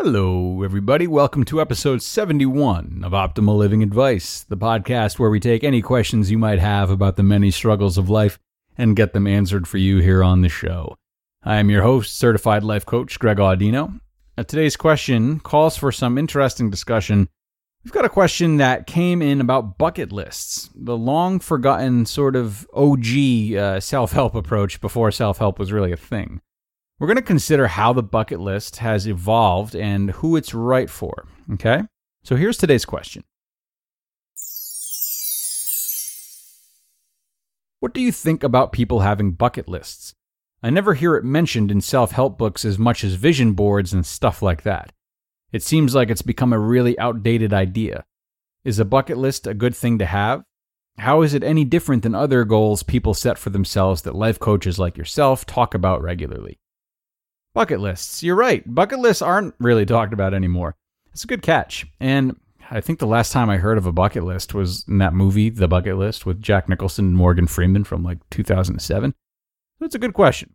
Hello, everybody. Welcome to episode 71 of Optimal Living Advice, the podcast where we take any questions you might have about the many struggles of life and get them answered for you here on the show. I am your host, certified life coach Greg Audino. Now, today's question calls for some interesting discussion. We've got a question that came in about bucket lists, the long forgotten sort of OG uh, self help approach before self help was really a thing. We're going to consider how the bucket list has evolved and who it's right for. Okay? So here's today's question What do you think about people having bucket lists? I never hear it mentioned in self help books as much as vision boards and stuff like that. It seems like it's become a really outdated idea. Is a bucket list a good thing to have? How is it any different than other goals people set for themselves that life coaches like yourself talk about regularly? Bucket lists. You're right. Bucket lists aren't really talked about anymore. It's a good catch. And I think the last time I heard of a bucket list was in that movie, The Bucket List, with Jack Nicholson and Morgan Freeman from like 2007. That's a good question.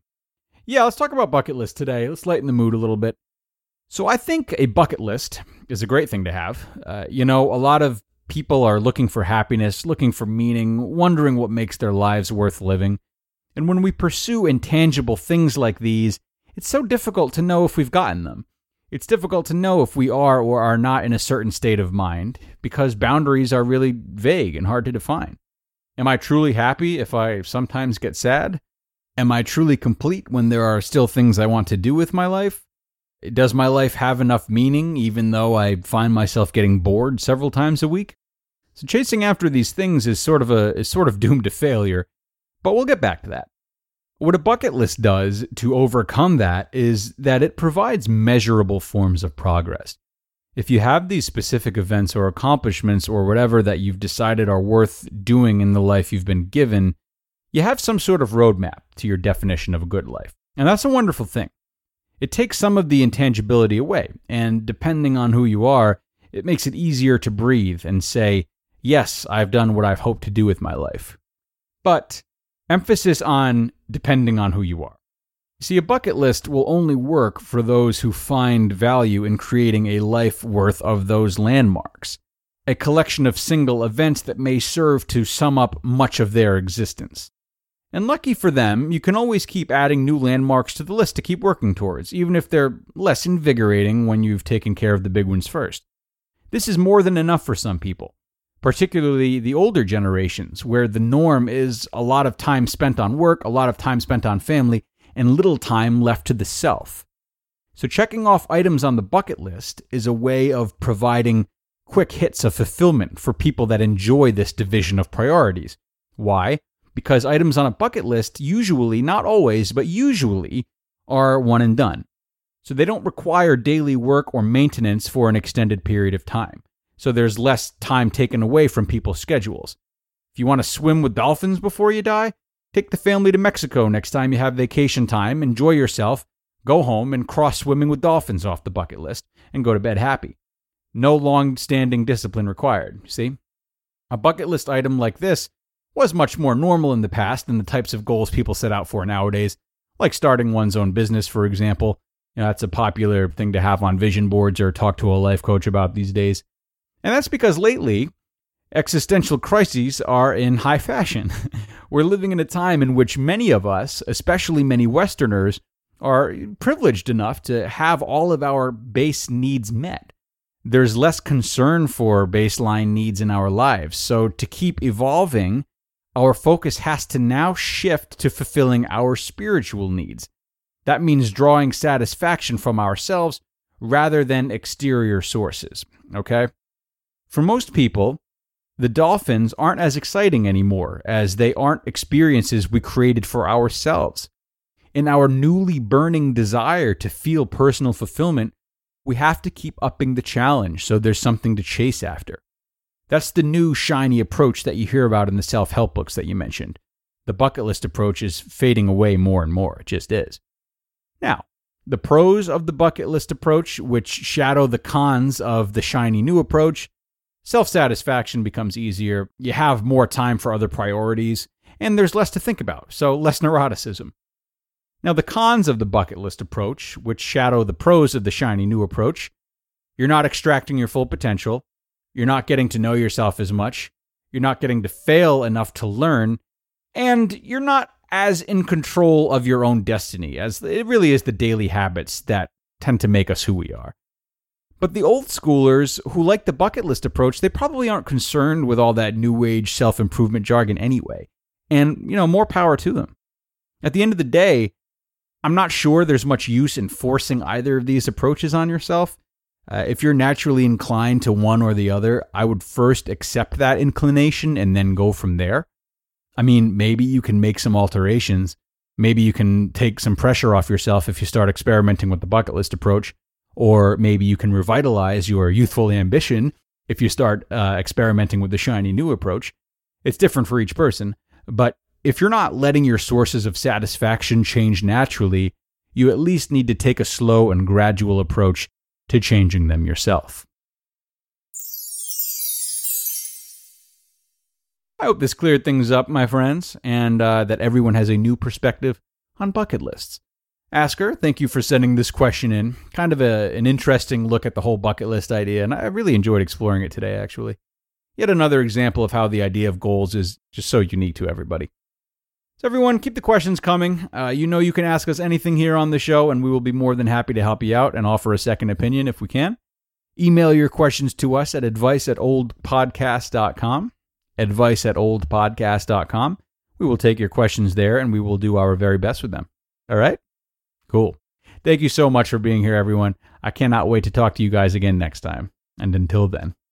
Yeah, let's talk about bucket lists today. Let's lighten the mood a little bit. So, I think a bucket list is a great thing to have. Uh, you know, a lot of people are looking for happiness, looking for meaning, wondering what makes their lives worth living. And when we pursue intangible things like these, it's so difficult to know if we've gotten them. It's difficult to know if we are or are not in a certain state of mind because boundaries are really vague and hard to define. Am I truly happy if I sometimes get sad? Am I truly complete when there are still things I want to do with my life? Does my life have enough meaning even though I find myself getting bored several times a week? So chasing after these things is sort of a is sort of doomed to failure, but we'll get back to that. What a bucket list does to overcome that is that it provides measurable forms of progress. If you have these specific events or accomplishments or whatever that you've decided are worth doing in the life you've been given, you have some sort of roadmap to your definition of a good life. And that's a wonderful thing. It takes some of the intangibility away, and depending on who you are, it makes it easier to breathe and say, Yes, I've done what I've hoped to do with my life. But Emphasis on depending on who you are. See, a bucket list will only work for those who find value in creating a life worth of those landmarks, a collection of single events that may serve to sum up much of their existence. And lucky for them, you can always keep adding new landmarks to the list to keep working towards, even if they're less invigorating when you've taken care of the big ones first. This is more than enough for some people particularly the older generations, where the norm is a lot of time spent on work, a lot of time spent on family, and little time left to the self. So, checking off items on the bucket list is a way of providing quick hits of fulfillment for people that enjoy this division of priorities. Why? Because items on a bucket list usually, not always, but usually, are one and done. So they don't require daily work or maintenance for an extended period of time so there's less time taken away from people's schedules. If you want to swim with dolphins before you die, take the family to Mexico next time you have vacation time, enjoy yourself, go home and cross swimming with dolphins off the bucket list, and go to bed happy. No long standing discipline required, see? A bucket list item like this was much more normal in the past than the types of goals people set out for nowadays, like starting one's own business, for example. You know, that's a popular thing to have on vision boards or talk to a life coach about these days. And that's because lately, existential crises are in high fashion. We're living in a time in which many of us, especially many Westerners, are privileged enough to have all of our base needs met. There's less concern for baseline needs in our lives. So, to keep evolving, our focus has to now shift to fulfilling our spiritual needs. That means drawing satisfaction from ourselves rather than exterior sources. Okay? For most people, the dolphins aren't as exciting anymore as they aren't experiences we created for ourselves. In our newly burning desire to feel personal fulfillment, we have to keep upping the challenge so there's something to chase after. That's the new shiny approach that you hear about in the self help books that you mentioned. The bucket list approach is fading away more and more. It just is. Now, the pros of the bucket list approach, which shadow the cons of the shiny new approach, Self satisfaction becomes easier, you have more time for other priorities, and there's less to think about, so less neuroticism. Now, the cons of the bucket list approach, which shadow the pros of the shiny new approach, you're not extracting your full potential, you're not getting to know yourself as much, you're not getting to fail enough to learn, and you're not as in control of your own destiny, as it really is the daily habits that tend to make us who we are. But the old schoolers who like the bucket list approach, they probably aren't concerned with all that new age self improvement jargon anyway. And, you know, more power to them. At the end of the day, I'm not sure there's much use in forcing either of these approaches on yourself. Uh, if you're naturally inclined to one or the other, I would first accept that inclination and then go from there. I mean, maybe you can make some alterations. Maybe you can take some pressure off yourself if you start experimenting with the bucket list approach. Or maybe you can revitalize your youthful ambition if you start uh, experimenting with the shiny new approach. It's different for each person. But if you're not letting your sources of satisfaction change naturally, you at least need to take a slow and gradual approach to changing them yourself. I hope this cleared things up, my friends, and uh, that everyone has a new perspective on bucket lists. Asker, thank you for sending this question in. Kind of a, an interesting look at the whole bucket list idea, and I really enjoyed exploring it today, actually. Yet another example of how the idea of goals is just so unique to everybody. So, everyone, keep the questions coming. Uh, you know you can ask us anything here on the show, and we will be more than happy to help you out and offer a second opinion if we can. Email your questions to us at advice at oldpodcast.com. Advice at oldpodcast.com. We will take your questions there and we will do our very best with them. All right? Cool. Thank you so much for being here, everyone. I cannot wait to talk to you guys again next time. And until then.